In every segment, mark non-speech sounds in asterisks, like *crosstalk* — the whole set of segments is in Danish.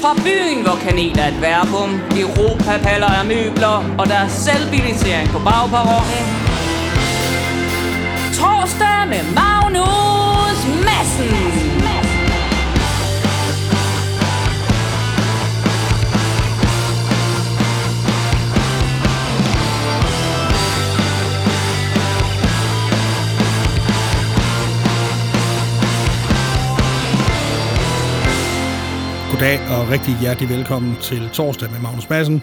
Fra byen, hvor kanel er et verbum, Europa-paller er møbler, og der er selvbilisering på bagperronen. Torsdag med Magnus Madsen. Goddag og rigtig hjertelig velkommen til torsdag med Magnus Madsen.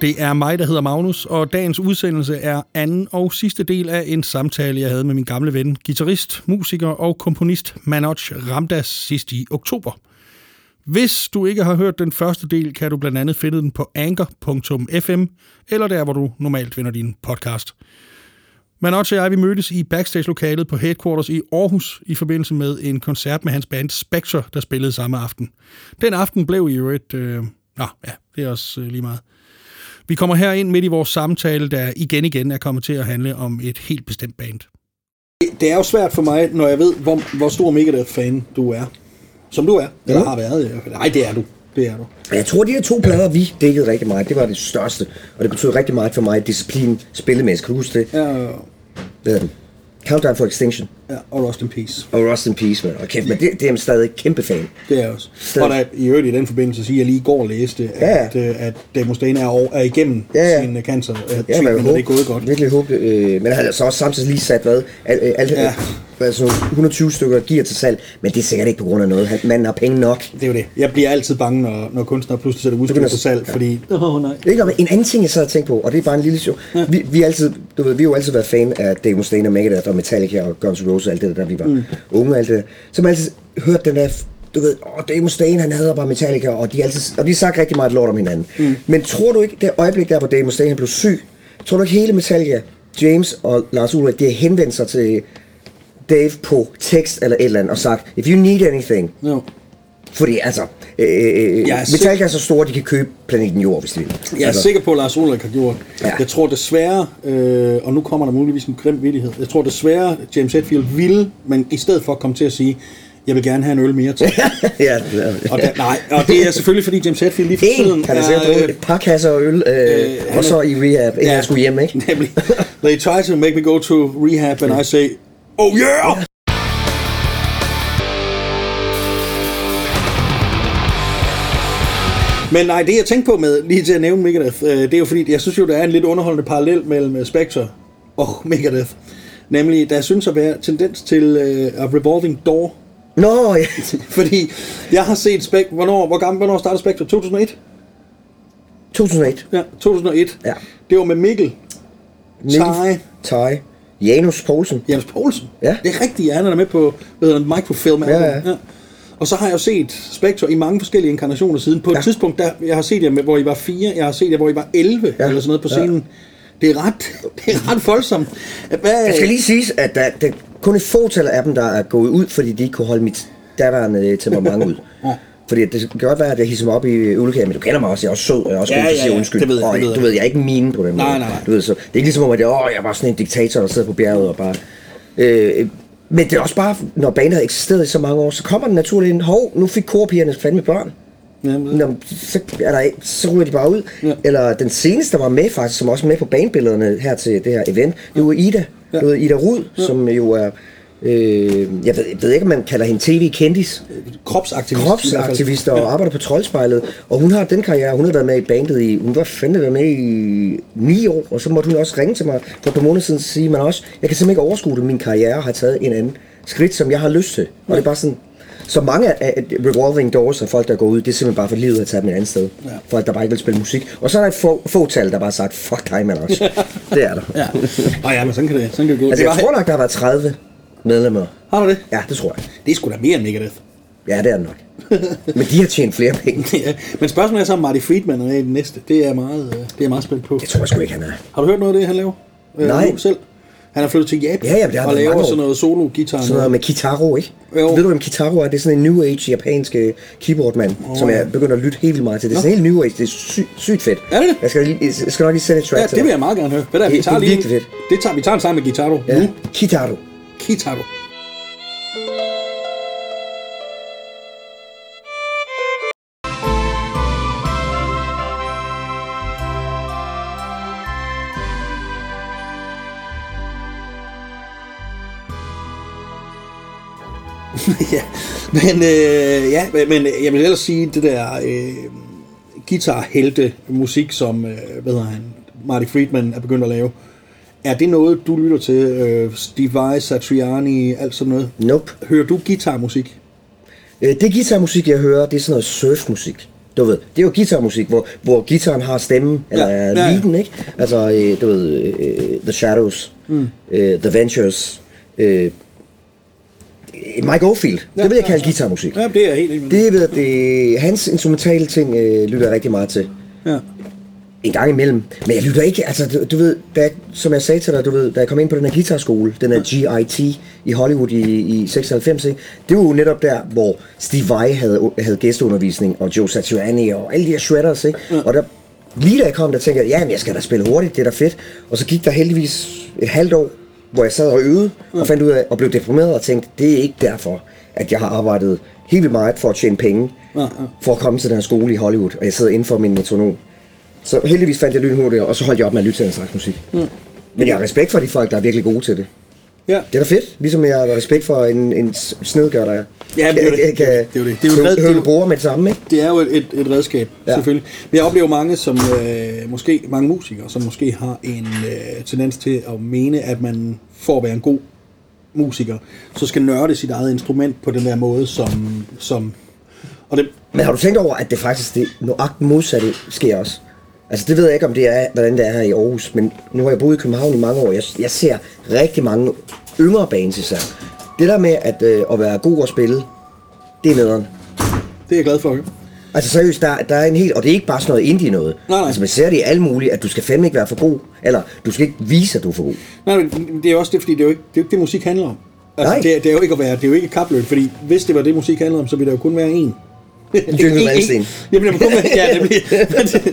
Det er mig, der hedder Magnus, og dagens udsendelse er anden og sidste del af en samtale, jeg havde med min gamle ven, guitarist, musiker og komponist Manoj Ramdas sidst i oktober. Hvis du ikke har hørt den første del, kan du blandt andet finde den på anker.fm eller der, hvor du normalt finder din podcast. Manoj og jeg, vi mødtes i backstage-lokalet på Headquarters i Aarhus i forbindelse med en koncert med hans band Spectre, der spillede samme aften. Den aften blev i øvrigt... Øh, nå, ja, det er også øh, lige meget. Vi kommer her ind midt i vores samtale, der igen igen er kommet til at handle om et helt bestemt band. Det er jo svært for mig, når jeg ved, hvor, hvor stor Megadeth-fan du er. Som du er, eller Ja. har været. ja. Nej, det er du. Det er du. Jeg tror, de her to plader, vi dækkede rigtig meget, det var det største. Og det betød rigtig meget for mig, disciplin spillemæssigt. Kan du huske det? Ja, hedder den? Countdown for Extinction. Ja og Rust in Peace. Og Rust in Peace, man. Og kæft, men det, det er jeg stadig kæmpe fan. Det er jeg også. Stadig. Og der, i øvrigt i den forbindelse sige, at jeg lige i går læste, at, Ja, ja. at Dave Mustaine er, over, er igennem Ja, ja. sin uh, cancer uh, Ja, treatment, man og det er gået godt. Virkelig håbe, øh, men han har så også samtidig lige sat, hvad? Alt, alt, Ja. ja. altså 120 stykker gear til salg, men det er sikkert ikke på grund af noget. Han, manden har penge nok. Det er jo det. Jeg bliver altid bange, når, når kunstnere pludselig sætter udstyr til salg, fordi... Åh, oh, nej. Ikke? Og en anden ting, jeg sad og tænkte på, og det er bare en lille show. Ja. Vi, vi, altid, du ved, vi har jo altid været fan af Dave Mustaine og Megadeth og Metallica og Guns N' Roses og alt det der, da vi var mm. unge alt det der. Man altid hørt den der, du ved, åh, Dave Mustaine, han hader bare Metallica, og de, altid, og de sagt rigtig meget lort om hinanden. Mm. Men tror du ikke, det øjeblik der, hvor Dave Mustaine blev syg, tror du ikke hele Metallica, James og Lars Ulrik, de har henvendt sig til Dave på tekst eller et eller andet og sagt, if you need anything, Jo. fordi altså, øh, øh, Jeg er Metallica er så store, de kan købe planeten Jord, hvis de vil. Jeg er altså, sikker på, at Lars Ulrik har gjort. Ja. Ja. Jeg tror desværre, øh, og nu kommer der muligvis en grim vittighed, jeg tror desværre, James Hetfield ville, men i stedet for at komme til at sige, jeg vil gerne have en øl mere til. *laughs* ja, det er- Og der, nej, og det er selvfølgelig, fordi James Hetfield lige for tiden En, han har sikkert drukket et par kasser af øl, øh, han og så er- i rehab, inden han skulle hjem, ikke? Nemlig. They try to make me go to rehab, and I say, oh yeah! Men nej, det jeg tænkte på med, lige til at nævne Megadeth, øh, det er jo fordi, jeg synes jo, der er en lidt underholdende parallel mellem øh, Spectre og Megadeth. Nemlig, der synes at være tendens til øh, a revolving door. Nå, ja. *laughs* fordi jeg har set Spectre, hvornår, hvor gammel, hvornår startede Spectre? 2001? 2001. Ja, 2001. Ja. Det var med Mikkel, Ty, Ty. Janus Poulsen. Jens Poulsen. Ja. Det er rigtigt, ja, han er med på hvad hedder microfilm Ja, ja. ja. Og så har jeg jo set Spectre i mange forskellige inkarnationer siden. På et Ja. tidspunkt, der, jeg har set jer, hvor I var fire, jeg har set jer, hvor I var 11, ja. Ja. eller sådan noget på Ja. scenen. Det er ret, *laughs* det er ret voldsomt. Hvad, Det skal lige siges, at der, der kun et fåtal af dem, der er gået ud, fordi de ikke kunne holde mit daværende temperament ud. *laughs* Ja. Fordi det kan godt være, at jeg hisser mig op i øvelokalen, men du kender mig også, jeg er også sød, og jeg er også Ja, god til at ja, sige ja, undskyld. det ved jeg, og det ved du jeg. ved, jeg er ikke mine på den Nej, måde. nej, nej. Du ved, så, det er ikke ligesom om, at jeg, åh, jeg var sådan en diktator, der sidder på bjerget og bare... Øh, men det er også bare, når bandet har eksisteret i så mange år, så kommer den naturligt ind, hov, nu fik korpigerne fandme børn. Jamen, Nå, så, er der, ikke- så ryger de bare ud. Ja. Eller den seneste, der var med faktisk, som også er med på banebillederne her til det her event, det var Ida. Ja. Det var Ida Rud, ja. som jo er, øh, jeg, ved, jeg ved ikke, om man kalder hende tv-kendis, kropsaktivist. kropsaktivist og arbejder på Troldspejlet. Og hun har den karriere, hun har været med i bandet i, hun var fandme været med i ni år, og så måtte hun også ringe til mig for et par måneder siden og sige, man også, jeg kan simpelthen ikke overskue det, min karriere har taget en anden skridt, som jeg har lyst til. Og det er bare sådan, så mange af revolving doors af folk, der går ud, det er simpelthen bare for livet at tage dem et andet sted. Ja. Ja. Folk, der bare ikke vil spille musik. Og så er der et få, fåtal, der bare har sagt, fuck dig, man også. *laughs* det er der. Ja. Og ja, men sådan kan det, sådan kan det gå. Altså, jeg var, tror nok, der har været 30 medlemmer. har du det? Ja, det tror jeg. Det er sgu da mere end Megadeth. Ja, det er det nok. Men de har tjent flere penge. *laughs* Ja, men spørgsmålet er så, om Marty Friedman er i den næste. Det er meget, øh, det er meget spændt på. Det tror jeg sgu ikke, han er. Har du hørt noget af det, han laver? Øh, Nej. nu selv? Han er flyttet til Japan Ja, ja, det har og laver sådan noget solo-guitar. Sådan noget med Kitaro, ikke? Jo. Ved du, hvem Kitaro er? Det er sådan en New Age japansk øh, keyboardmand, oh, som jeg begynder at lytte helt vildt meget til. Det er sådan helt New Age. Det er sy- sygt fedt. Er det det? Jeg skal, lige- jeg skal nok lige sende et track Ja, det vil jeg meget gerne høre. Hvad der, Det- vi tager det er lige, virkelig fedt. Det tager, vi tager en sang med Guitardo Ja. nu. Kitaro. Kitaro. *laughs* ja, men, øh, ja, men øh, jeg vil ellers sige, det der øh, guitarhelte musik, som øh, hvad hedder han, Marty Friedman er begyndt at lave, øh, er det noget, du lytter til? Øh, Steve Vai, Satriani, alt sådan noget? Nope. Hører du guitarmusik? Øh, Det guitarmusik, jeg hører, det er sådan noget surfmusik. Du ved, det er jo guitarmusik, hvor, hvor gitaren har stemmen, eller Ja, ja, leaden, ikke? Altså, øh, du ved, øh, The Shadows, mm. øh, The Ventures, øh, Mike Oldfield, Ja, det vil jeg kalde ja. guitarmusik. Ja, det er helt enig. Det, ved, det, hans instrumentale ting øh, lytter jeg rigtig meget til. Ja. En gang imellem. Men jeg lytter ikke, altså du, du ved, da, som jeg sagde til dig, du ved, da jeg kom ind på den her guitarskole, den her GIT i Hollywood i, i 96, ikke? det var jo netop der, hvor Steve Vai havde, havde gæsteundervisning, og Joe Satriani og alle de her shredders, ikke? Og der, lige da jeg kom, der tænkte jeg, ja, jeg skal da spille hurtigt, det er da fedt. Og så gik der heldigvis et halvt år, hvor jeg sad og øvede, og fandt ud af, og blev deprimeret og tænkte, det er ikke derfor, at jeg har arbejdet helt vildt meget for at tjene penge, for at komme til den her skole i Hollywood, og jeg sidder inden for min metronom. Så heldigvis fandt jeg lynhurtigt, og så holdt jeg op med at lytte til den slags musik. Mm. Men jeg har respekt for de folk, der er virkelig gode til det. Ja. Det er da fedt, ligesom jeg har respekt for en, en snedgør, der Ja, det er jo det. Det er jo det. Det er jo det er jo- bruger med det samme, ikke? Det er jo et, et, et redskab, ja. Selvfølgelig. Men jeg oplever mange, som øh, måske mange musikere, som måske har en øh, tendens til at mene, at man for at være en god musiker, så skal nørde sit eget instrument på den der måde, som... som og det, Men har du tænkt over, at det faktisk det nøjagtigt modsatte sker også? Altså det ved jeg ikke, om det er, hvordan det er her i Aarhus, men nu har jeg boet i København i mange år. Jeg, jeg ser rigtig mange yngre bands især. Det der med at, øh, at være god at spille, det er nederen. det er jeg glad for høre. Altså seriøst, der, der er en helt, og det er ikke bare sådan noget indie noget. Nej, nej. Altså man ser det i alt muligt, at du skal fandme ikke være for god, eller du skal ikke vise, at du er for god. Nej, men det er også det, fordi det er jo ikke det, er jo ikke det musik handler om. Altså, Nej. det, er, det er jo ikke at være, det er jo ikke kapløb, fordi hvis det var det, musik handlede om, så ville der jo kun være en. Jørgen Malmsteen. Jamen, der vil kun være, ja, nemlig,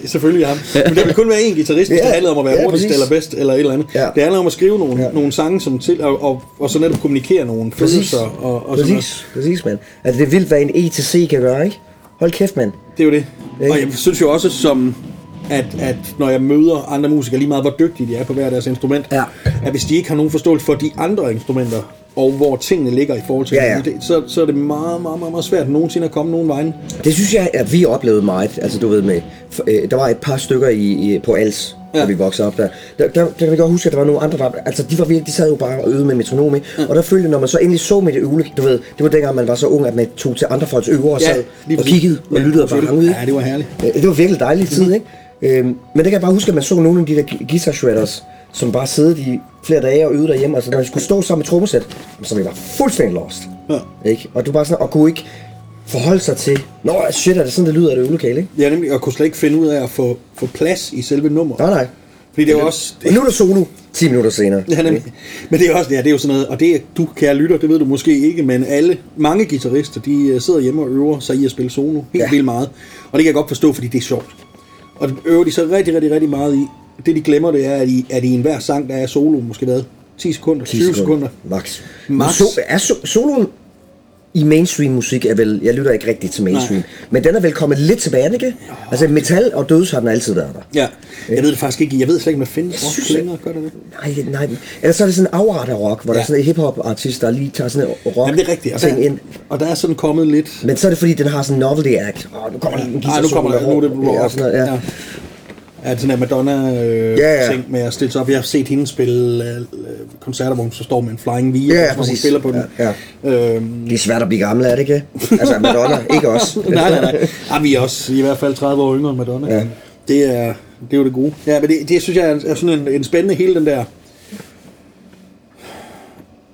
selvfølgelig ham. Men der vil kun være en guitarist, hvis Ja, det handlede om at være ja, hurtigst præcis. eller bedst, eller et eller andet. Ja. Det handler om at skrive nogle, Ja. nogle sange som til, og, og, og så netop kommunikere nogle Præcis, følelser. Og, og sådan noget. præcis, præcis, mand. Altså det er vildt, hvad en E til C kan gøre, ikke? Hold kæft, mand. Det er jo det. Ikke? Og jeg synes jo også, som at, at når jeg møder andre musikere, lige meget hvor dygtige de er på hver deres instrument, Ja. at hvis de ikke har nogen forståelse for de andre instrumenter, og hvor tingene ligger i forhold til Ja, ja. det, så, så er det meget, meget, meget, meget svært nogensinde at komme nogen vejen. Det synes jeg, at vi oplevede meget. Altså, du ved med... Øh, der var et par stykker i, i, på Als, ja. Ja. da vi voksede op der. Der, der, der kan vi godt huske, at der var nogle andre, der... Altså, de, var virkelig, de sad jo bare og øvede med metronom, ikke? Og der følte når man så endelig så med det øvle, du ved, det var dengang, man var så ung, at man tog til andre folks øver og Ja, sad og kiggede og Ja, lyttede og bare hang ud? Ja, det var herligt. Øh, Det var virkelig dejlig tid, ikke? Øhm, men det kan jeg bare huske, at man så nogle af de der gu- guitar shredders, som bare sidde i flere dage og øvede derhjemme. Altså, når de skulle stå sammen med trommesæt, så var de bare fuldstændig lost. Ja. Ikke? Og du bare sådan, og kunne ikke forholde sig til, Nå, shit, er det sådan, det lyder af det øvelokale, ikke? Jeg nemlig, og kunne slet ikke finde ud af at få, få plads i selve nummeret. Nej, nej. Fordi det er jo også... Og nu er der solo 10 minutter senere. Ja, nemlig. Men det er også ja, det er jo sådan noget, og det du kære lytter, det ved du måske ikke, men alle, mange guitarister, de øh, sidder hjemme og øver sig i at spille solo helt Ja. ja. vildt meget. Og det kan jeg godt forstå, fordi det er sjovt. Og det øver de så rigtig, rigtig, rigtig meget i. Det de glemmer, det er, at i, at i enhver sang, der er solo måske hvad? 10 sekunder, 10 20 sekunder. Max. Max. Så, er so, soloen i mainstream musik er vel, jeg lytter ikke rigtigt til mainstream, Nej. men den er vel kommet lidt tilbage, ikke? Altså metal og døds har den altid været der. Ja, jeg ved det faktisk ikke. Jeg ved slet ikke, om der findes Jeg synes, længere. Gør det det? Nej, nej. Eller så er det sådan en afart af rock, hvor ja. der Ja. er sådan en hiphop-artist, der lige tager sådan en rock Jamen, det er rigtigt. Og ting der, ind. og der er sådan kommet lidt... Men så er det fordi, den har sådan en novelty act. Åh, nu kommer der en Ej, guitar nu kommer der, nu er det ja, rock. sådan noget, ja. ja. Ja, sådan en Madonna øh, Ja, ja. med at stille sig op. Jeg har set hende spille øh, koncerter, hvor hun så står med en flying V, Ja, ja, og hvor hun spiller på den. Ja, Øhm, Det er svært at blive gammel, er det ikke? Altså Madonna, ikke os. *laughs* nej, nej, nej. Ja, vi er også i hvert fald 30 år yngre end Madonna. Ja. Det, er, det er jo det gode. Ja, men det, det synes jeg er, er sådan en, en spændende hele den der...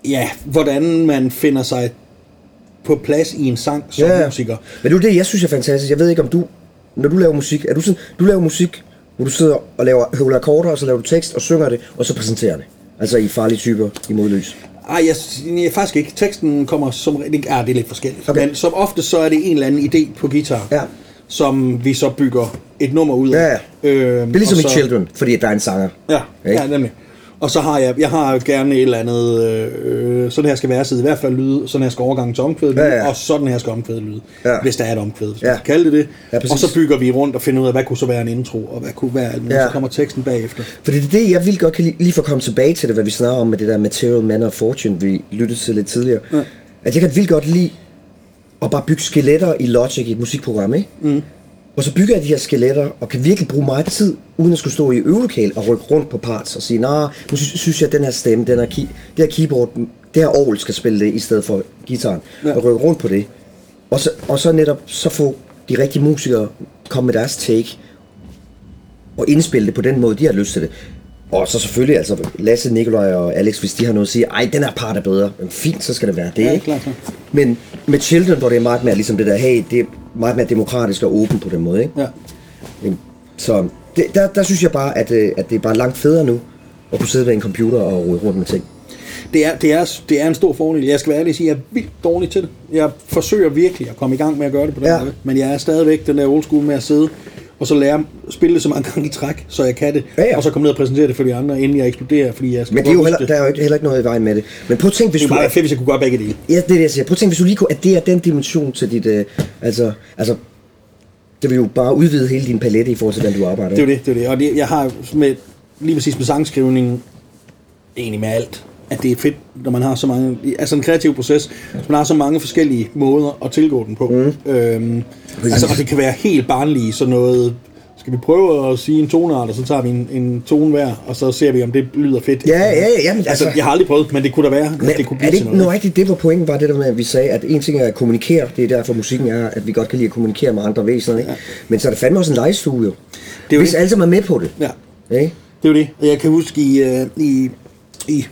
Ja, hvordan man finder sig på plads i en sang som Ja, ja. musiker. Men det er det, jeg synes er fantastisk. Jeg ved ikke, om du, når du laver musik, er du sådan, du laver musik, hvor du sidder og laver høvler akkorder, og så laver du tekst og synger det, og så præsenterer det. Altså i farlige typer i modlys. Ej, jeg, jeg, faktisk ikke. Teksten kommer som... Ja, det er lidt forskelligt. Okay. Men som ofte så er det en eller anden idé på guitar, Ja. som vi så bygger et nummer ud af. Ja, ja. Øhm, Det er ligesom i så, Children, fordi der er en sanger. Ja, Ikke? ja, nemlig. Og så har jeg, jeg har gerne et eller andet, øh, sådan her skal være i hvert fald lyde, sådan her skal overgangen til omkvædet lyde, Ja, ja. og sådan her skal omkvædet lyde, Ja. hvis der er et omkvæd, hvis Ja. man kan kalde det det. Ja, præcis. og så bygger vi rundt og finder ud af, hvad kunne så være en intro, og hvad kunne være alt Ja. så kommer teksten bagefter. Fordi det er det, jeg vil godt kan lide, lige for at komme tilbage til det, hvad vi snakker om med det der Material Man of Fortune, vi lyttede til lidt tidligere. Ja. at jeg kan vildt godt lide at bare bygge skeletter i Logic i et musikprogram, ikke? Mm. Og så bygger jeg de her skeletter, og kan virkelig bruge meget tid, uden at skulle stå i øvelokal og rykke rundt på parts og sige, nej, nu synes, synes jeg, at den her stemme, den her key, det her keyboard, det her orgel skal spille det, i stedet for gitaren, ja. og rykke rundt på det. Og så, og så netop, så få de rigtige musikere komme med deres take, og indspille det på den måde, de har lyst til det. Og så selvfølgelig, altså Lasse, Nikolaj og Alex, hvis de har noget at sige, ej, den her part er bedre. Men fint, så skal det være det, Ja, ikke? klart, klart. Men med Children, hvor det er meget mere ligesom det der, hey, det er meget mere demokratisk og åbent på den måde, ikke? Ja. Men, Så det, der, der synes jeg bare, at, øh, at det er bare langt federe nu, at kunne sidde ved en computer og rode rundt med ting. Det er, det, er, det er en stor fordel. Jeg skal være ærlig og sige, at jeg er vildt dårlig til det. Jeg forsøger virkelig at komme i gang med at gøre det på den Ja. måde. Men jeg er stadigvæk den der old school med at sidde og så lære at spille det så mange gange i træk, så jeg kan det. Ja, ja. Og så komme ned og præsentere det for de andre, inden jeg eksploderer, fordi jeg skal Men det er jo heller, der er jo ikke- heller ikke noget i vejen med det. Men prøv at tænke, hvis Det er du... bare fedt, hvis jeg kunne gøre begge dele. Ja, det er det, jeg siger. Prøv at tænke, hvis du lige kunne addere den dimension til dit... Øh, altså, altså, det vil jo bare udvide hele din palette i forhold til, hvordan du arbejder. Det er jo det, det er det. Og det, jeg har med, lige præcis med sangskrivning, egentlig med alt, at det er fedt, når man har så mange, altså en kreativ proces, hvis man har så mange forskellige måder at tilgå den på. Mm. Øhm, altså, og det kan være helt barnlige, sådan noget, skal vi prøve at sige en toneart, og så tager vi en, en tone hver, og så ser vi, om det lyder fedt. Ja, ja, ja, ja, men Altså, altså- jeg har aldrig prøvet, men det kunne da være, Men det kunne er blive det til ikke noget. nøjagtigt det, hvor pointen var det der med, at vi sagde, at en ting er at kommunikere, det er derfor musikken er, at vi godt kan lide at kommunikere med andre væsener, ikke? Men så er det fandme også en legestue, jo. Det er jo Hvis det. alle sammen er med på det. Ja. Ikke? Det er jo det. Og jeg kan huske i, øh, i, i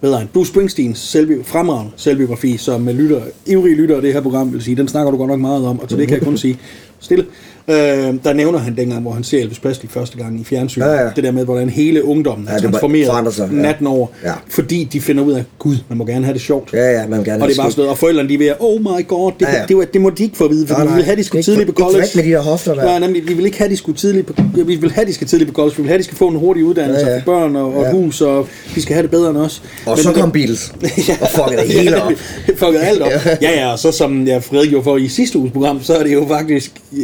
hvad hedder han, Bruce Springsteens selvbi- fremragende selvbiografi, som lytter, ivrige lytter af det her program vil sige, den snakker du godt nok meget om, og til det kan jeg kun sige stille. Øh, der nævner han dengang, hvor han ser Elvis Presley første gang i fjernsyn. Ja, ja. Det der med, hvordan hele ungdommen Ja, er det bare transformeret sig, ja. natten over, Ja. fordi de finder ud af, gud, man må gerne have det sjovt. Ja, ja, man gerne og det er bare det sådan noget, og forældrene de er ved at, oh my god, det, Ja, ja, ja. ja. det, var, det må de ikke få at vide, for Nej, vi vil have, de skulle Ikke- tidligt på ikke college. fræk med de der hofter der. Nej, nemlig, vi vil ikke have, de skulle tidligt på, vi vil have, de skal tidligt på college, vi vil have, de skal få en hurtig uddannelse, Ja, ja, ja. ja. få børn og, og Ja. hus, og de skal have det bedre end os. Og Men så det- kom Beatles. *laughs* Og fuckede det hele op. *laughs* fuckede alt op. Ja, ja, og så som jeg redegjorde for i sidste uges program, så er det jo faktisk øh,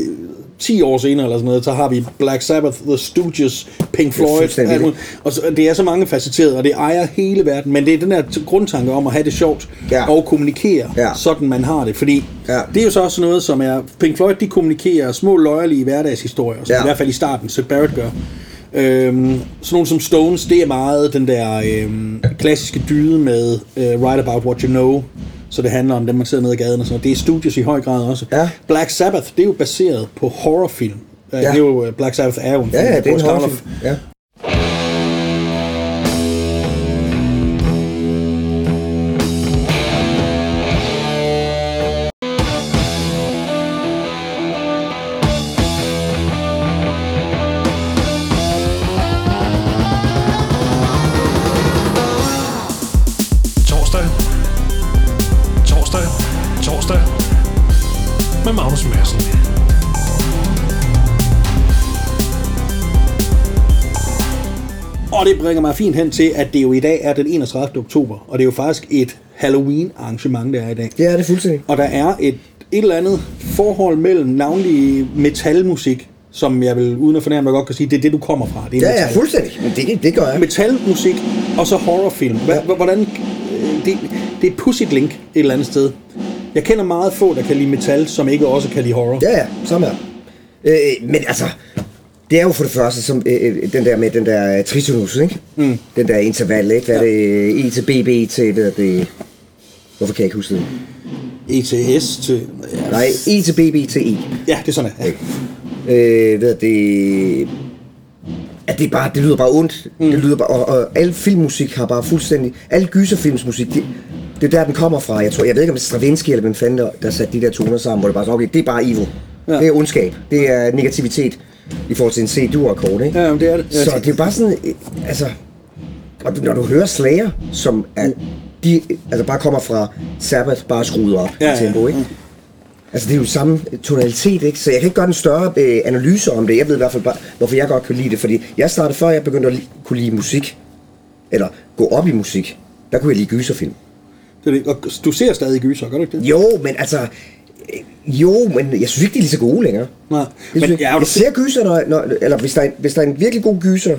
10 år senere eller sådan noget, så har vi Black Sabbath, The Stooges, Pink Floyd, alt muligt. og så, det er så mange facetteret, og det ejer hele verden, men det er den der grundtanke om at have det sjovt, Ja. og kommunikere, Ja. sådan man har det, fordi Ja. det er jo så også noget, som er, Pink Floyd, de kommunikerer små løjerlige hverdagshistorier, som Ja. i hvert fald i starten, Sid Barrett gør. Øhm, sådan nogle som Stones, det er meget den der øhm, klassiske dyde med øh, Write About What You Know, så det handler om dem, man sidder nede i gaden og sådan noget. Det er studios i høj grad også. Ja. Black Sabbath, det er jo baseret på horrorfilm. Ja. Ja. Det er jo, øh, Black Sabbath er jo en Ja, film ja, med det er en horrorfilm. Ja. Det bringer mig fint hen til, at det jo i dag er den 31. oktober, og det er jo faktisk et Halloween-arrangement, der er i dag. Det er det fuldstændig. Og der er et, et eller andet forhold mellem navnlig metalmusik, som jeg vil, uden at fornærme mig godt kan sige, det er det, du kommer fra. Det er Ja, ja, metal. fuldstændig. Men det, det gør jeg. Metalmusik, og så horrorfilm. Hva, Ja. ja. Hvordan, øh, det, det er et pudsigt link et eller andet sted. Jeg kender meget få, der kan lide metal, som ikke også kan lide horror. Ja, ja, samme her. Øh, men altså, det er jo for det første som, øh, øh, den der med den der øh, tritonus, ikke? Mm. Den der interval, ikke? Hvad er det? E til BB til, hvad er det? Hvorfor kan jeg ikke huske det? ETS til... Ja, Nej, E til BB til E. ja det er sådan, ja. Øh, hvad er det? At det, bare, det lyder bare ondt. Mm. Det lyder bare, og, og al filmmusik har bare fuldstændig... Al gyserfilmsmusik, det, det er der, den kommer fra. Jeg tror, jeg ved ikke, om det er Stravinsky eller hvem fanden, der, der satte de der toner sammen, hvor det bare så, okay, det er bare evil. Ja. Ja. Det er ondskab. Det er negativitet i forhold til en C-dur-akkord, ikke? Ja, men det er det. Så det er bare sådan, øh, altså... Og når du hører Slayer, som er, de, altså bare kommer fra Sabbath, bare skruet op Ja, i ja, tempo, ikke? ja. Altså, det er jo samme tonalitet, ikke? Så jeg kan ikke gøre en større øh, analyse om det. Jeg ved i hvert fald bare, hvorfor jeg godt kan lide det. Fordi jeg startede før, jeg begyndte at li- kunne lide musik. Eller gå op i musik. Der kunne jeg lide gyserfilm. det, er det. Og du ser stadig gyser, gør du ikke det? Jo, men altså... øh, Jo, men jeg synes ikke, de er lige så gode længere. Nej. Jeg, Men synes, ja, jeg ser gyser, når, når, eller hvis der, er, en- hvis der er en virkelig god gyser,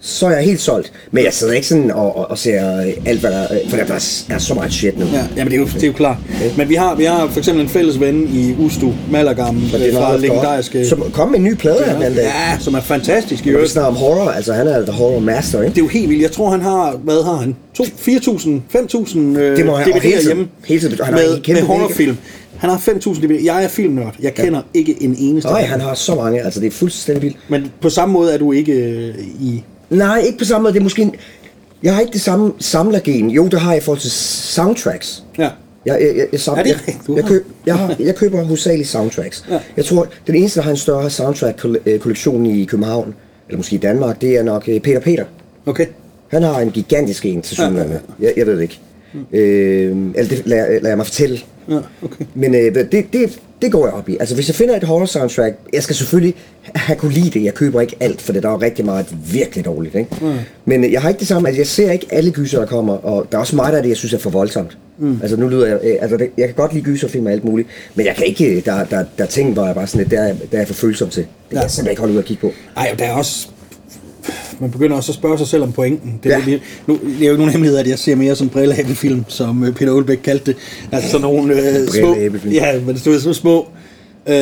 så er jeg helt solgt. Men jeg sidder ikke sådan og, og, og ser øh, alt, hvad der er, for der er, er så meget shit nu. Ja, jamen det er jo, det er jo klart. Men vi har, vi har for eksempel en fælles ven i Ustu, Malagam, er fra legendariske... Som kom med en ny plade her den dag. Ja, som er fantastisk i Vi øvrigt. snakker om horror, altså han er the horror master, ikke? Det er jo helt vildt. Jeg tror, han har, hvad har han? To- 4.000, 5.000 øh, Det må han- og hele DVD'er hjemme hele tiden. Han har en med, kæmpe med horrorfilm. Han har 5.000 DVD'er. Jeg er filmnørd. Jeg kender ikke en eneste. Nej, han har så mange, altså det er fuldstændig vildt. Men på samme måde er du ikke øh, i... Nej, ikke på samme måde, det er måske en... Jeg har ikke det samme samlergen. Jo, det har jeg i forhold til soundtracks. Ja. Jeg, jeg, jeg, jeg, sam- Er det jeg, jeg, køb, jeg, har, jeg køber hovedsageligt soundtracks. Ja. Jeg tror, den eneste, der har en større soundtrack-kollektion i København, eller måske i Danmark, det er nok øh, Peter Peter. Okay. Han har en gigantisk en til synligheden. Ja, Jeg, jeg ved det ikke. Øh, eller det lader, lader jeg mig fortælle. Ja, okay. Men øh, det, det, det går jeg op i. Altså hvis jeg finder et horror soundtrack, jeg skal selvfølgelig have kunne lide det. Jeg køber ikke alt, for det der er rigtig meget virkelig dårligt. Ikke? Mm. Men øh, jeg har ikke det samme, altså jeg ser ikke alle gyser, der kommer, og der er også meget af det, jeg synes er for voldsomt. Mm. Altså nu lyder jeg, øh, altså det, jeg kan godt lide gyserfilm og alt muligt, men jeg kan ikke, øh, der, der, der er ting, hvor jeg bare sådan lidt, der, er- der er jeg for følsom til. Det kan Ja. jeg simpelthen ikke holde ud at kigge på. Ej, og der er også... Man begynder også at spørge sig selv om pointen. Det er, Ja. ja. nu, det er jo ikke nogen hemmelighed, at jeg ser mere som brilleæbelfilm, som øh, Peter Olbæk kaldte det. Altså sådan nogle øh, små... Ja, men det er sådan små... Øh,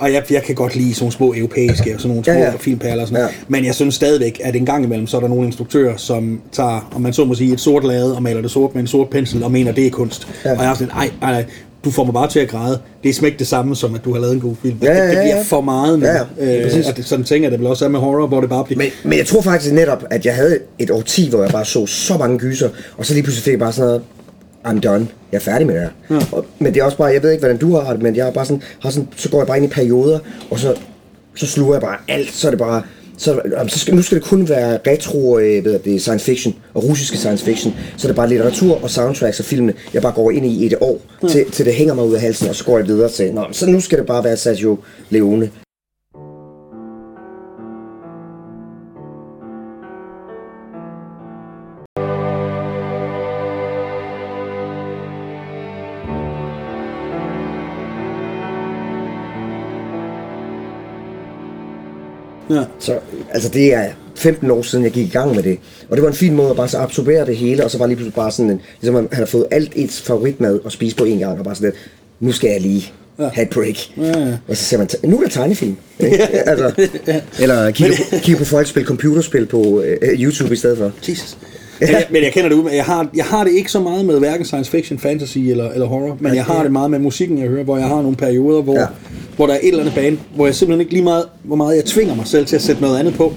og jeg, jeg kan godt lide sådan nogle små europæiske og sådan nogle små Ja, ja, filmperler sådan Ja. Men jeg synes stadigvæk, at en gang imellem, så er der nogle instruktører, som tager, om man så må sige, et sort lade og maler det sort med en sort pensel og mener, det er kunst. Ja. Og jeg er sådan, lidt, ej, ej, nej, du får mig bare til at græde. Det er smæk det samme, som at du har lavet en god film. Ja, ja, det, det ja, bliver ja. for meget nu. Ja, ja, øh, præcis. og det, sådan tænker jeg det vel også er med horror, hvor det bare bliver... Men, men jeg tror faktisk netop, at jeg havde et årti, hvor jeg bare så så mange gyser, og så lige pludselig fik jeg bare sådan noget, I'm done. Jeg er færdig med det her. Ja. Og, men det er også bare, jeg ved ikke, hvordan du har det, men jeg har bare sådan, har sådan, så går jeg bare ind i perioder, og så, så sluger jeg bare alt, så er det bare, så, så skal, nu skal det kun være retro øh, ved jeg, det, science fiction og russiske science fiction. Så er det bare litteratur og soundtracks og filmene, jeg bare går ind i et år, ja. til, til det hænger mig ud af halsen, og så går jeg videre til, Nå, så nu skal det bare være Sergio Leone. Ja. Så altså det er 15 år siden, jeg gik i gang med det. Og det var en fin måde at bare så absorbere det hele, og så var lige pludselig bare sådan en, ligesom at han har fået alt ens favoritmad og spise på en gang, og bare sådan lidt, nu skal jeg lige have et break. ja. Og så ser man, nu er der tegnefilm. Ikke? *laughs* altså, eller kigge på, kigge på folk spille computerspil på øh, YouTube i stedet for. Jesus. Men jeg, men jeg kender det ud med, jeg har, jeg har det ikke så meget med hverken science fiction, fantasy eller, eller horror, men jeg har det meget med musikken, jeg hører, hvor jeg har nogle perioder, hvor, Ja. Hvor der er et eller andet band, hvor jeg simpelthen ikke lige meget, hvor meget jeg tvinger mig selv til at sætte noget andet på.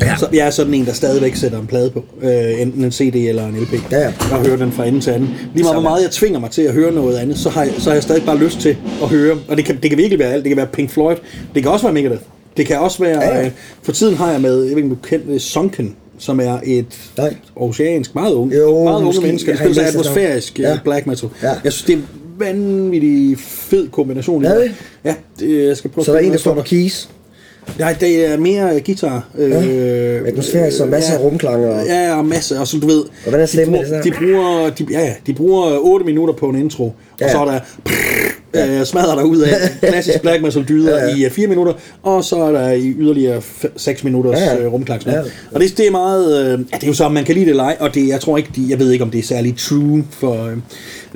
Ja. Så jeg er sådan en, der stadigvæk sætter en plade på, øh, enten en CD eller en LP, Ja, ja. og hører den fra ende til anden. Lige meget hvor meget jeg tvinger mig til at høre noget andet, så har jeg, så har jeg stadig bare lyst til at høre, og det kan, det kan virkelig være alt, det kan være Pink Floyd, det kan også være Megadeth, det kan også være, Ja, ja. øh, for tiden har jeg med, jeg ved ikke du kender det, Sunken, som er et Nej. oceansk, meget unge, Jo, meget unge måske. mennesker, det spiller det atmosfærisk navn. ja. Black metal. Ja. Jeg synes, det er vanvittig fed kombination. Er det? Ja, det, jeg skal prøve Så der er en, der står på keys. Nej, det er mere guitar. Øh, Atmosfærisk og masser af rumklange og- Ja, og masser. Og så du ved... Og hvordan er stemmen de bruger, det de bruger, de, ja, ja, de bruger 8 minutter på en intro, og Ja. så er der øh, smadrer der ud af *laughs* klassisk black metal dyder Ja, ja. i 4 minutter, og så er der i yderligere 6 minutters Ja, ja, ja. ja. Ja. Ja. Og det, det er meget... Øh, ja, det er jo så, man kan lide det eller ej, og det, jeg tror ikke, de, jeg ved ikke, om det er særlig true for... Øh,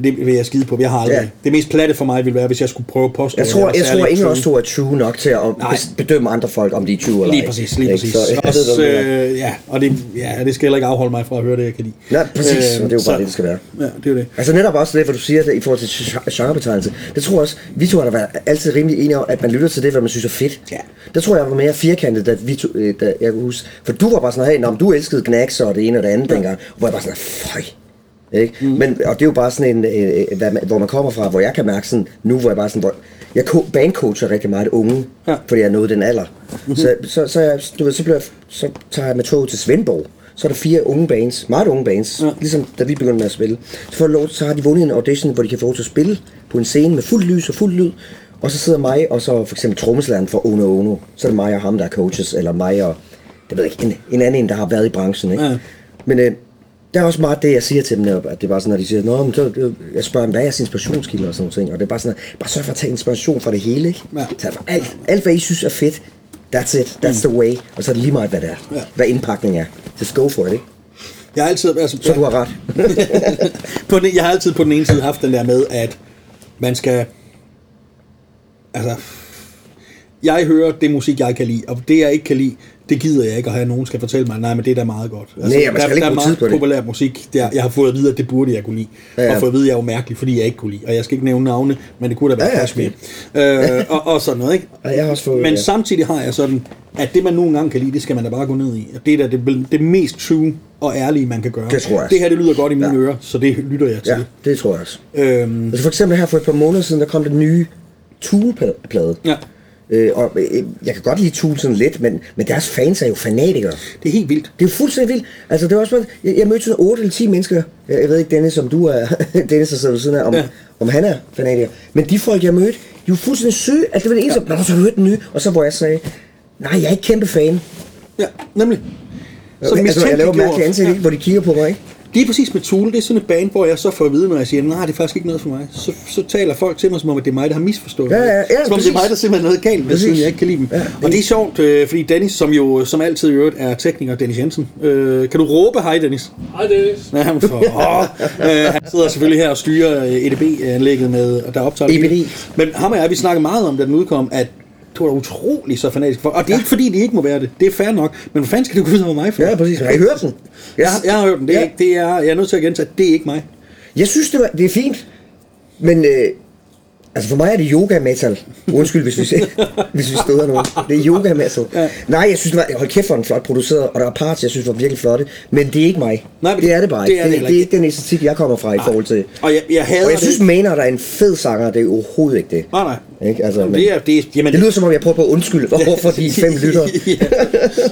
det vil jeg skide på, jeg har aldrig. Ja. Det mest platte for mig ville være, hvis jeg skulle prøve at påstå, Jeg tror, var jeg tror ingen af os to er true nok til at Nej. bedømme andre folk, om de er true eller Lige præcis, lige præcis. Så, jeg Også, øh, ja, og det, ja, det skal heller ikke afholde mig fra at høre det, jeg kan lide. Nej, præcis, øh, det er jo bare så- det, det skal være. Ja, det er det. Altså netop også det, hvad du siger det, i forhold til gen- genrebetegnelse. Det tror også, vi to har da været altid rimelig enige om, at man lytter til det, hvad man synes er fedt. Ja. Der tror jeg, jeg var mere firkantet, da vi to, øh, da jeg kunne huske. For du var bare sådan, hey, men du elskede Gnax og det ene og det andet ja. dengang. Hvor jeg bare sådan, føj. Ikke? Mm. Men, og det er jo bare sådan en, øh, øh, hvad man, hvor man kommer fra, hvor jeg kan mærke sådan, nu hvor jeg bare sådan, hvor, jeg bandcoacher rigtig meget unge, Ja. fordi jeg nåede den alder. Mm-hmm. Så, så, så, jeg, du ved, så, bliver så tager jeg med toget til Svendborg. Så er der fire unge bands, meget unge bands, ja. ligesom da vi begyndte med at spille. Så, får de lov, så har de vundet en audition, hvor de kan få lov til at spille på en scene med fuld lys og fuld lyd. Og så sidder mig og så for eksempel trommeslageren for Ono Ono. Så er det mig og ham, der er coaches, eller mig og det ved jeg ikke, en, en anden en, der har været i branchen. Ikke? Ja. Men øh, der er også meget det, jeg siger til dem, netop, at det er bare sådan, at de siger, Nå, men så, jeg spørger dem, hvad er jeres inspirationskilder og sådan noget ting. Og det er bare sådan, at bare sørg for at tage inspiration fra det hele, ikke? Ja. Tag for alt, alt, hvad I synes er fedt, That's it. That's the way. Og så er det lige meget, hvad det er. Ja. Hvad indpakning er. Just go for it, ikke? Jeg har altid, altså, Så du har ret. *laughs* på den, jeg har altid på den ene side haft den der med, at man skal... Altså... Jeg hører det musik, jeg kan lide, og det, jeg ikke kan lide, det gider jeg ikke at have, at nogen skal fortælle mig, nej, men det er da meget godt. Altså, Nej, man skal der, ikke der er meget på det. populær musik, der, jeg har fået at vide, at det burde jeg kunne lide. Ja, Ja. Og fået at vide, at jeg er mærkelig, fordi jeg ikke kunne lide. Og jeg skal ikke nævne navne, men det kunne da være Ja, ja, Kashmir. Øh, og, og sådan noget, ikke? Ja, jeg har også fået- men ja. samtidig har jeg sådan, at det man nogle gange kan lide, det skal man da bare gå ned i. Og det er da det, det mest true og ærlige, man kan gøre. Det tror jeg Det her, det lyder godt i mine Ja. ører, så det lytter jeg til. Ja, det tror jeg også. Øhm, Altså for eksempel her for et par måneder siden, der kom den nye Tool-plade. ja. Øh, og øh, jeg kan godt lide Tool sådan lidt, men, men deres fans er jo fanatikere. Det er helt vildt. Det er jo fuldstændig vildt. Altså, det var også, jeg, jeg mødte sådan 8 eller 10 mennesker. Jeg, jeg ved ikke, Dennis, om du er, *laughs* Dennis, der sidder ved siden af, om, ja. Om han er fanatiker. Men de folk, jeg mødte, de var fuldstændig syge. Altså, det var det eneste, ja. så har du hørt den nye? Og så hvor jeg sagde, nej, jeg er ikke kæmpe fan. Ja, nemlig. Så altså, jeg laver mærkelige ansigt, ja. hvor de kigger på mig, ikke? Det er præcis med Tool. Det er sådan et band, hvor jeg så får at vide, når jeg siger, nej, det er faktisk ikke noget for mig. Så, så taler folk til mig, som om at det er mig, der har misforstået Ja, ja, ja, det. Som om det er mig, der simpelthen er noget galt med, siden jeg ikke kan lide dem. Ja, det- og det er sjovt, øh, fordi Dennis, som jo som altid i øvrigt er tekniker, Dennis Jensen. Øh, kan du råbe hej, Dennis? Hej Dennis. Ja, han, for, åh, *laughs* øh, han sidder selvfølgelig her og styrer øh, EDB-anlægget med, og der optager EBD. Men ham og jeg, vi snakkede meget om, da den udkom, at du er utrolig så fanatisk for. Og det er ikke fordi, de ikke må være det. Det er fair nok. Men hvad fanden skal det gå ud over mig for? Ja, præcis. Har I hørt den? Jeg, jeg har hørt den. Det er, Ja. ja. det er, jeg er nødt til at gentage, det er ikke mig. Jeg synes, det, var, det er fint, men øh, altså for mig er det yoga metal. Undskyld, hvis vi, *laughs* hvis vi støder nogen. Det er yoga metal. Ja. Nej, jeg synes, det var, hold kæft, hvor den flot produceret, og der er parts, jeg synes var virkelig flotte, men det er ikke mig. Nej, det er det bare det ikke. er det Det, det, er ikke. den æstetik, jeg kommer fra i forhold til... Og jeg, jeg hader Og jeg synes, det. Maynard er en fed sanger, det er overhovedet ikke det. Nej, nej. Ikke? Altså, Jamen, men, det er, det er, jamen, det lyder som om, jeg prøver på at undskylde overfor de fem *laughs* lyttere. ja,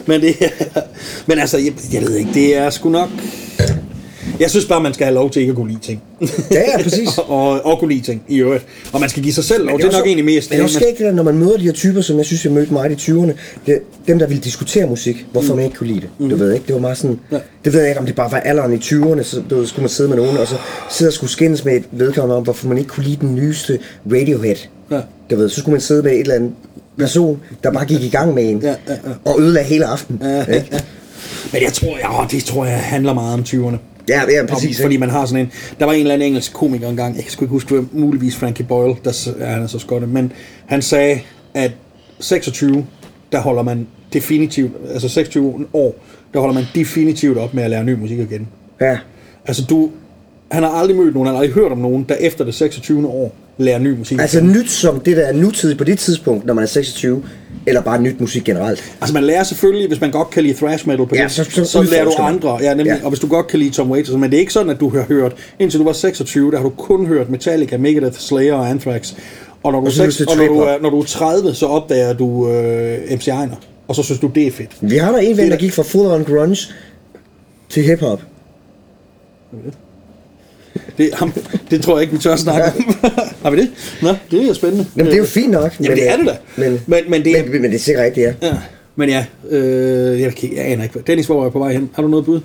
men det er, men altså, jeg, jeg ved ikke, det er sgu nok... Jeg synes bare, man skal have lov til ikke at kunne lide ting. Ja, ja, præcis. og, *laughs* og, og kunne lide ting, i øvrigt. Og man skal give sig selv lov. Men Det er nok også- egentlig mest... Men det er også skægt, det der, når man møder de her typer, som jeg synes, jeg mødte meget i 20'erne, det, dem, der ville diskutere musik, hvorfor man ikke kunne lide det. Du ved ikke, det var meget sådan, Ja. det ved jeg ikke, om det bare var alderen i 20'erne, så du ved, skulle man sidde med nogen, og så sidde og skulle skændes med et vedkommende om, hvorfor man ikke kunne lide den nyeste Radiohead. Ja. Du ved, så skulle man sidde med et eller andet person, der bare gik i gang med en, Ja, ja, ja. og ødelagde hele aftenen. Ja, ja. Men jeg tror, ja, det tror jeg handler meget om 20'erne. Ja, ja, Om, præcis. fordi ikke? man har sådan en... Der var en eller anden engelsk komiker engang, jeg kan sgu ikke huske, det var muligvis Frankie Boyle, der ja, han er så skotte, men han sagde, at 26, der holder man definitivt, altså 26 år, der holder man definitivt op med at lære ny musik igen. Ja. Altså du, han har aldrig mødt nogen, han har aldrig hørt om nogen, der efter det 26. år lærer ny musik. Altså nyt som det der er nutidigt på det tidspunkt, når man er 26, eller bare nyt musik generelt. Altså man lærer selvfølgelig, hvis man godt kan lide thrash metal på Ja, det, så- så så, lærer du andre. Ja, nemlig, Ja. Og hvis du godt kan lide Tom Waits, men det er ikke sådan, at du har hørt, indtil du var 26, der har du kun hørt Metallica, Megadeth, Slayer og Anthrax. Og når du, er, Og så seks, lyst til og når du, er, når du er 30, så opdager du øh, MC Einer. Og så synes du, det er fedt. Vi har der en ven, er der da- gik fra full on grunge til hiphop. Det, ham, det tror jeg ikke, vi tør snakke om. har vi det? Nå, det er spændende. Jamen, det er jo fint nok. Jamen, det er det da. Men, Men, men det er... men, men, men det er sikkert rigtigt, ja. Ja, men ja, øh, jeg, jeg aner ikke. Dennis, hvor er jeg på vej hen? Har du noget bud?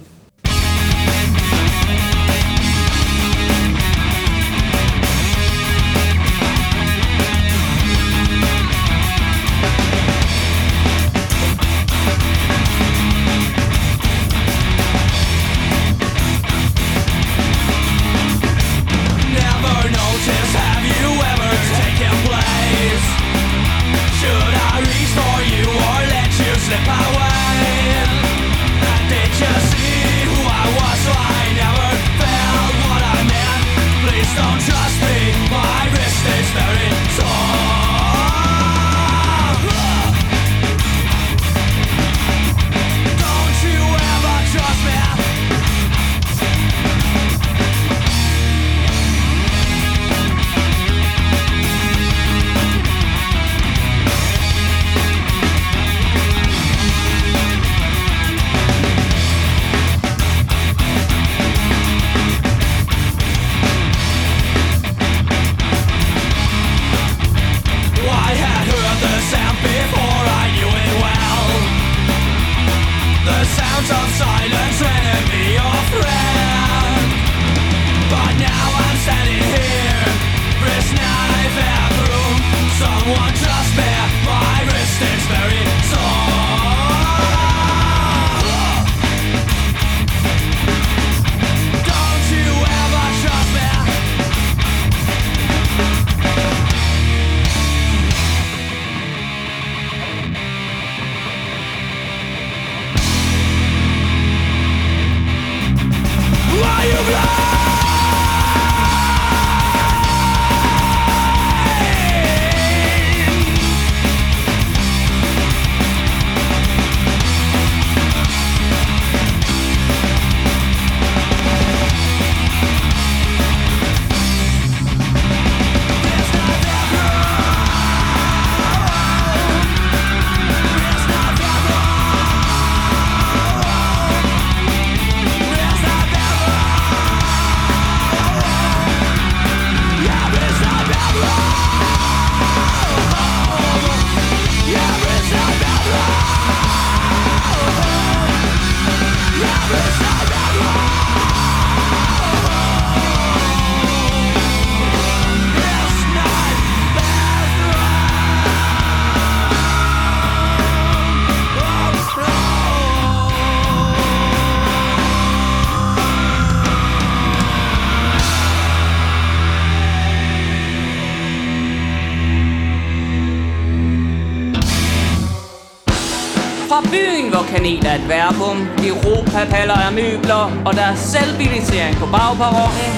Kanel er et verbum, Europapaller er møbler, og der er selvbilisering på bagperronen.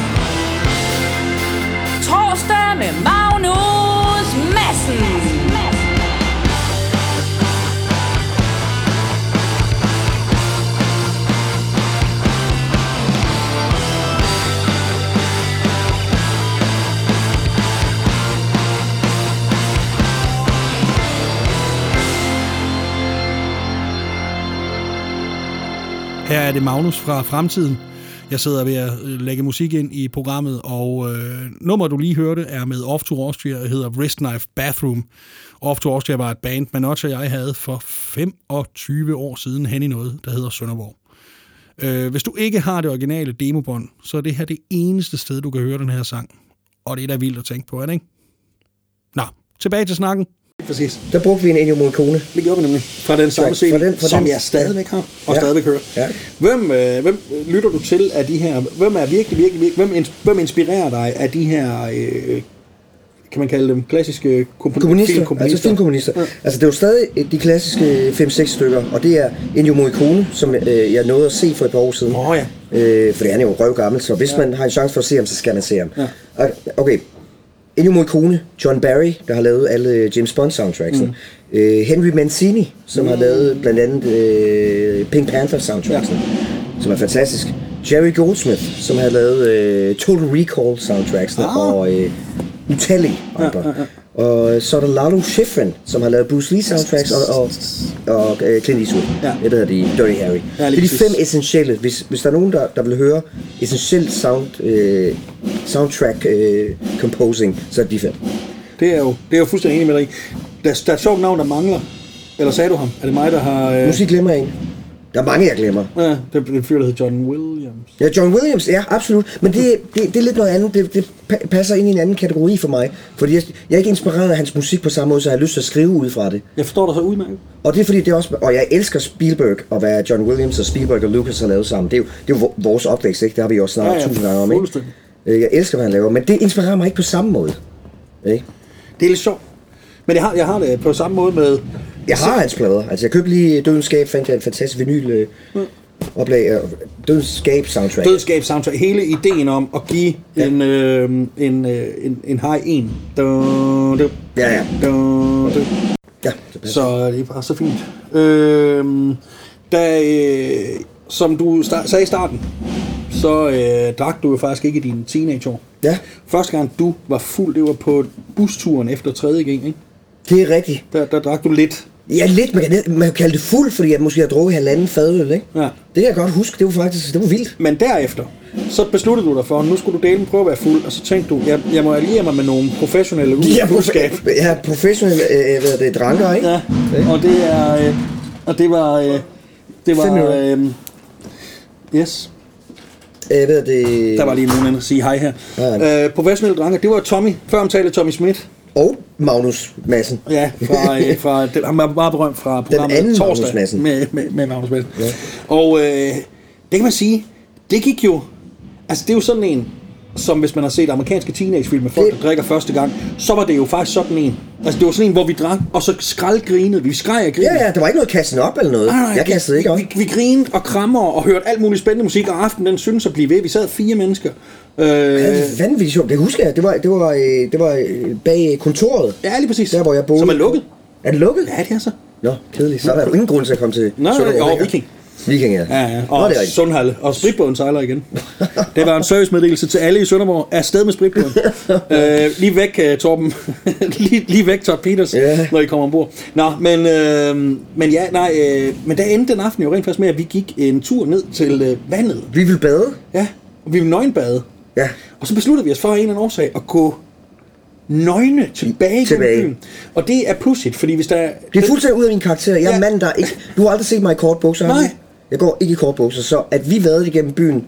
Torsdag med Magnus Madsen. Her er det Magnus fra Fremtiden. Jeg sidder ved at øh, lægge musik ind i programmet, og øh, nummer du lige hørte er med Off to Austria og hedder Wrist Knife Bathroom. Off to Austria var et band, Manocha og jeg havde for 25 år siden hen i noget, der hedder Sønderborg. Øh, hvis du ikke har det originale demobånd, så er det her det eneste sted, du kan høre den her sang. Og det er da vildt at tænke på, er det ikke? Nå, tilbage til snakken. Præcis. Der brugte vi en Ennio Morricone. Det gjorde vi nemlig. Fra den samme scene, fra den- fra som den- jeg stadigvæk har, og Ja. stadigvæk hører. Ja. Hvem, øh, hvem lytter du til af de her, hvem er virkelig, virkelig, virkelig hvem, hvem inspirerer dig af de her, øh, kan man kalde dem, klassiske kompon- Kommunister, filmkomponister? altså filmkommunister. Ja. Altså det er jo stadig de klassiske 5-6 stykker, og det er Ennio Morricone, som øh, jeg nåede at se for et par år siden. Åh ja. Øh, for det er jo røv gammel, så hvis ja. man har en chance for at se ham, så skal man se ham. Ja. Og- Ennio Morricone, John Barry, der har lavet alle James Bond soundtracksene. Mm. Øh, Henry Mancini, som mm. har lavet blandt andet øh, Pink Panther soundtracksene, ja. som er fantastisk. Jerry Goldsmith, som har lavet øh, Total Recall soundtracksene Ah. og øh, utallige andre. Ja, ja, ja. Og så er der Lalo Schifrin, som har lavet Bruce Lee soundtracks og, og, og øh, Clint Eastwood. Ja. Det hedder de Dirty Harry. Ja, det er de fem essentielle. Hvis, hvis der er nogen, der, der vil høre essentielt sound, øh, soundtrack øh, composing, så er det de fem. Det er jo, det er jo fuldstændig enig med dig. Der, der er et sjovt navn, der mangler. Eller sagde du ham? Er det mig, der har... Øh, Musik glemmer en. Der er mange, jeg glemmer. Ja, det er en fyr, der hedder John Williams. Ja, John Williams, ja, absolut. Men det, det, det er lidt noget andet. Det, det pa- passer ind i en anden kategori for mig. Fordi jeg, jeg er ikke inspireret af hans musik på samme måde, så jeg har lyst til at skrive ud fra det. Jeg forstår dig så udmærket. Og det er fordi, det er også... Og jeg elsker Spielberg, og hvad John Williams og Spielberg og Lucas har lavet sammen. Det er jo, det er jo vores opvækst, ikke? Det har vi jo også snakket Ja, ja, tusind gange om, ikke? Øh, Jeg elsker, hvad han laver, men det inspirerer mig ikke på samme måde. Ikke? Det er lidt sjovt. Men jeg har, jeg har det på samme måde med... Jeg har hans plader. Altså, jeg købte lige Dødens Skab, fandt jeg en fantastisk vinyl øh, oplag. øh, Dødens Skab soundtrack. Dødskab soundtrack. Hele ideen om at give Ja. en, øh, en, øh, en, en high en. Du, du, Ja, ja. Du, du. Ja, det passer. Så det er bare så fint. Øh, da, øh, som du sta- sagde i starten, så øh, drak du jo faktisk ikke i dine teenageår. Ja, Første gang du var fuld, det var på busturen efter 3. G, ikke? det er rigtigt. Der, der drak du lidt. Ja, lidt. Man kan, man kan kalde det fuld, fordi jeg måske har drukket halvanden fadøl, ikke? Ja. Det kan jeg godt huske. Det var faktisk det var vildt. Men derefter, så besluttede du dig for, at nu skulle du dele prøve at være fuld, og så tænkte du, jeg, jeg må alliere mig med nogle professionelle udskab. ja professionel øh, hvad det, dranker, ikke? Ja, og det er, øh, og det var, øh, det var, minutter. øh, yes, hvad er det? der var lige nogen, der sige hej her. Ja. Øh, professionelle dranker, det var Tommy, før omtalte Tommy Schmidt. Og Magnus Madsen. Ja, fra, *laughs* øh, fra den, han var meget berømt fra programmet anden Torsdag Magnus Madsen. med, med, med Magnus Madsen. Ja. Og øh, det kan man sige, det gik jo, altså det er jo sådan en, som hvis man har set amerikanske teenagefilm med folk, Det- der drikker første gang, så var det jo faktisk sådan en. Altså det var sådan en, hvor vi drak, og så skraldgrinede vi. Vi skreg og grinede. Ja, ja, der var ikke noget kassen op eller noget. Nej, nej, jeg kastede ikke op. vi, vi, vi grinede og krammer og hørte alt muligt spændende musik, og aftenen den synes at blive ved. Vi sad fire mennesker. Øh, det er vanvittigt sjovt. Det husker jeg. Det var, det var, øh, det var øh, bag kontoret. ja, lige præcis. Der, hvor jeg boede. Som er lukket. Er det lukket? Ja, det er så. Nå, kedeligt. Så er der jo ingen grund til at komme til Nej, nej, længere. Viking. Viking, ja. Ja, ja. Nå, Og det rigtigt. Sundhalle. Og spritbåden sejler igen. *laughs* Det var en servicemeddelelse til alle i Sønderborg. Er sted med spritbåden. *laughs* øh, lige væk, uh, Torben. *laughs* lige, lige væk, Todd Peters, Ja. når I kommer ombord. Nå, men, øh, men ja, nej, øh, men der endte den aften jo rent faktisk med, at vi gik en tur ned til øh, vandet. Vi vil bade. Ja, og vi ville nøgenbade. Ja. Og så besluttede vi os for af en eller anden årsag at gå nøgne tilbage, Tilbage. byen. Og det er pudsigt, fordi hvis der... Det er fuldstændig ud af min karakter. Jeg er Ja. mand, der ikke... Du har aldrig set mig i kortbukser. har du? Nej. Jeg går ikke i kortbukser, så at vi vadede igennem byen, det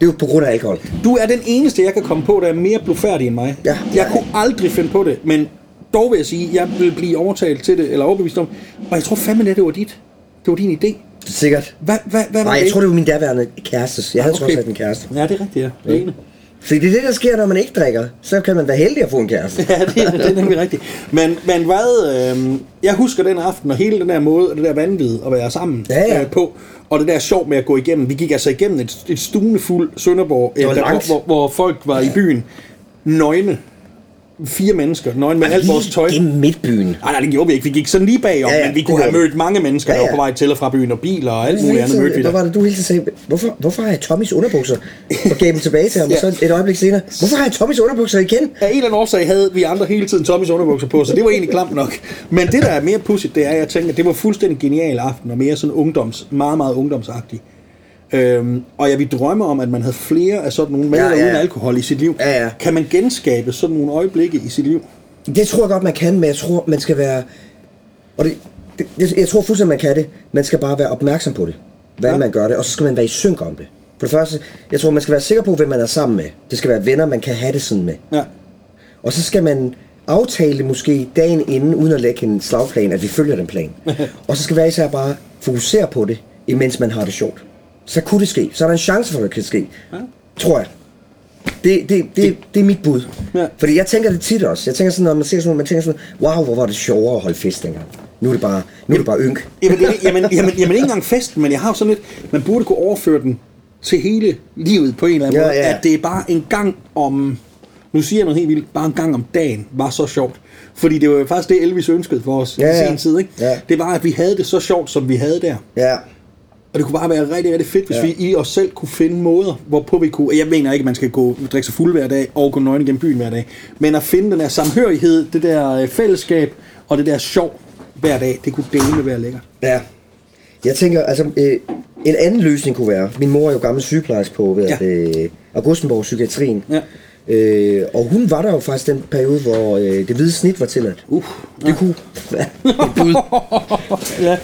er jo på grund af alkohol. Du er den eneste, jeg kan komme på, der er mere blufærdig end mig. Ja. Jeg kunne aldrig finde på det, men dog vil jeg sige, jeg vil blive overtalt til det, eller overbevist om, og jeg tror fandme, at det var dit. Det var din idé. Sikkert. Hvad, hvad, hvad var Nej, det? jeg tror, det var min daværende kæreste. Jeg havde okay. trods alt en kæreste. Ja, det er rigtigt, ja. Det er enig. Så det er det, der sker, når man ikke drikker. Så kan man være heldig at få en kæreste. *laughs* Ja, det, er- det er nemlig rigtigt. Men, men hvad, øh, jeg husker den aften, og hele den der måde, og det der vanvid at være sammen Ja, ja. Øh, på, og det der sjov med at gå igennem. Vi gik altså igennem et, et stuende fuld Sønderborg, øh, der, hvor, hvor, folk var i byen nøgne. Fire mennesker, nøgne med alt vores tøj. Gennem midtbyen. Nej, nej, det gjorde vi ikke. Vi gik sådan lige bagom, Ja, ja, ja, men vi kunne have mødt mange mennesker, Ja, der var ja. på vej til og fra byen, og biler og alt muligt andet mødte vi der. var det, du hele tiden sagde, hvorfor, hvorfor har jeg Tommys underbukser? Og gav dem tilbage til ham, og så et øjeblik senere, hvorfor har jeg Tommys underbukser igen? Af en eller anden årsag havde vi andre hele tiden Tommys underbukser på, så det var egentlig klamt nok. Men det, der er mere pudsigt, det er, at jeg tænker, at det var fuldstændig genial aften, og mere sådan ungdoms, meget, meget ungdomsagtig. Øhm, og jeg vil drømme om, at man havde flere af sådan nogle med Ja, ja, uden alkohol i sit liv. Ja, ja. Kan man genskabe sådan nogle øjeblikke i sit liv? Det tror jeg godt, man kan, men jeg tror, man skal være... Og det, det, jeg tror fuldstændig, man kan det. Man skal bare være opmærksom på det, hvordan Ja. man gør det, og så skal man være i synk om det. For det første, jeg tror, man skal være sikker på, hvem man er sammen med. Det skal være venner, man kan have det sådan med. Ja. Og så skal man aftale måske dagen inden, uden at lægge en slagplan, at vi følger den plan. *laughs* og så skal være især bare fokusere på det, imens man har det sjovt. Så kunne det ske. Så er der en chance for, at det kan ske. Ja. Tror jeg. Det, det, det, det er mit bud. Ja. Fordi jeg tænker det tit også. Jeg tænker sådan, når man ser sådan noget, man tænker sådan, wow, hvor var det sjovere at holde fest dengang. Nu er det bare, nu er det bare ynk. Jamen, det, jamen, jamen, jamen, ikke engang festen, men jeg har jo sådan lidt, man burde kunne overføre den til hele livet på en eller anden Ja, måde. ja. At det er bare en gang om, nu siger jeg noget helt vildt, bare en gang om dagen var så sjovt. Fordi det var jo faktisk det, Elvis ønskede for os Ja, i ja. sin tid. Ikke? Ja. Det var, at vi havde det så sjovt, som vi havde der. Ja. Og det kunne bare være rigtig, rigtig fedt, hvis Ja. vi i os selv kunne finde måder, hvorpå vi kunne... Jeg mener ikke, at man skal gå drikke sig fuld hver dag og gå nøgen gennem byen hver dag. Men at finde den der samhørighed, det der øh, fællesskab og det der sjov hver dag, det kunne dele være lækkert. Ja. Jeg tænker, altså, øh, en anden løsning kunne være, min mor er jo gammel sygeplejerske på ved, ja. øh, Augustenborg Psykiatrien. Ja. Øh, og hun var der jo faktisk den periode, hvor øh, det hvide snit var tilladt. Uh, Det kunne være bud. *laughs* ja.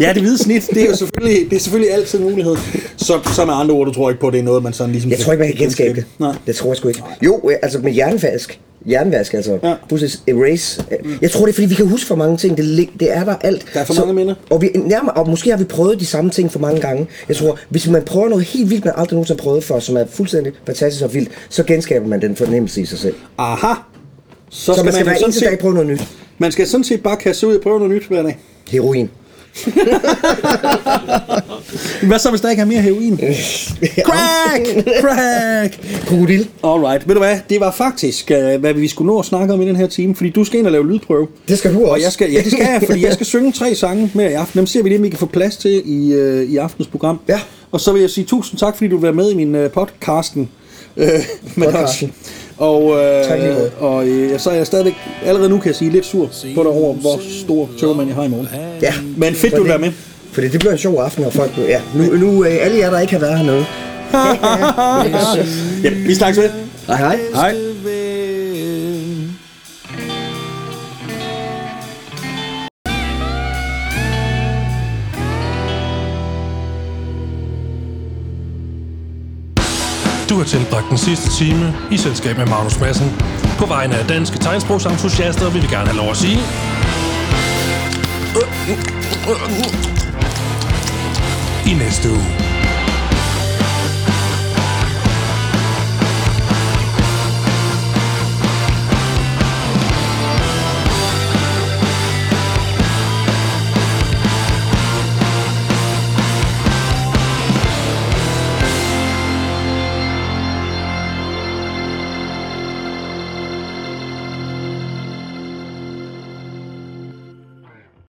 ja, det hvide snit, det er jo selvfølgelig, det er selvfølgelig altid en mulighed. Så, så med andre ord, du tror ikke på, at det er noget, man sådan ligesom... Jeg tror ikke, man kan genskabe det. Nej. Det tror jeg sgu ikke. Jo, øh, altså med jernvask. Jernvask, altså. Ja. Pludselig erase. Jeg tror, det er, fordi vi kan huske for mange ting. Det, det er der alt. Der er for mange minder. Og, vi, nærmere, og måske har vi prøvet de samme ting for mange gange. Jeg tror, hvis man prøver noget helt vildt, man aldrig nogensinde har prøvet før, som er fuldstændig fantastisk og vildt, så genskaber man den fornemmelse i sig selv. Aha! Så, Så man skal jo hver eneste dag prøve noget nyt. man skal sådan set bare kaste ud og prøve noget nyt hver dag. Heroin. *laughs* Hvad så, hvis der ikke er mere heroin? Crack! Crack! Krokodil. Alright, ved du hvad, det var faktisk, uh, hvad vi skulle nå at snakke om i den her time, fordi du skal ind og lave lydprøve. Det skal du også. Og jeg skal, ja, det skal jeg, fordi jeg skal synge tre sange mere i aften. Dem ser vi lige, om vi kan få plads til i, uh, i aftens program. Ja. Og så vil jeg sige tusind tak, fordi du vil være med i min uh, podcasten. Uh, *laughs* med Podcasten. os. Og, måde. og uh, så er jeg stadigvæk, allerede nu kan jeg sige, lidt sur på dig over, hvor stor togmand jeg har i morgen. Ja. Men fedt, du vil være med. Fordi det bliver en sjov aften, og folk... Ja, nu, nu øh, alle jer, der ikke har været hernede. *laughs* Ja, vi snakkes ved. Hej hej. Hej. Tilbragt den sidste time i selskab med Magnus Madsen. På vegne af danske tegnsprogsentusiaster vil vi gerne have lov at sige... I næste uge.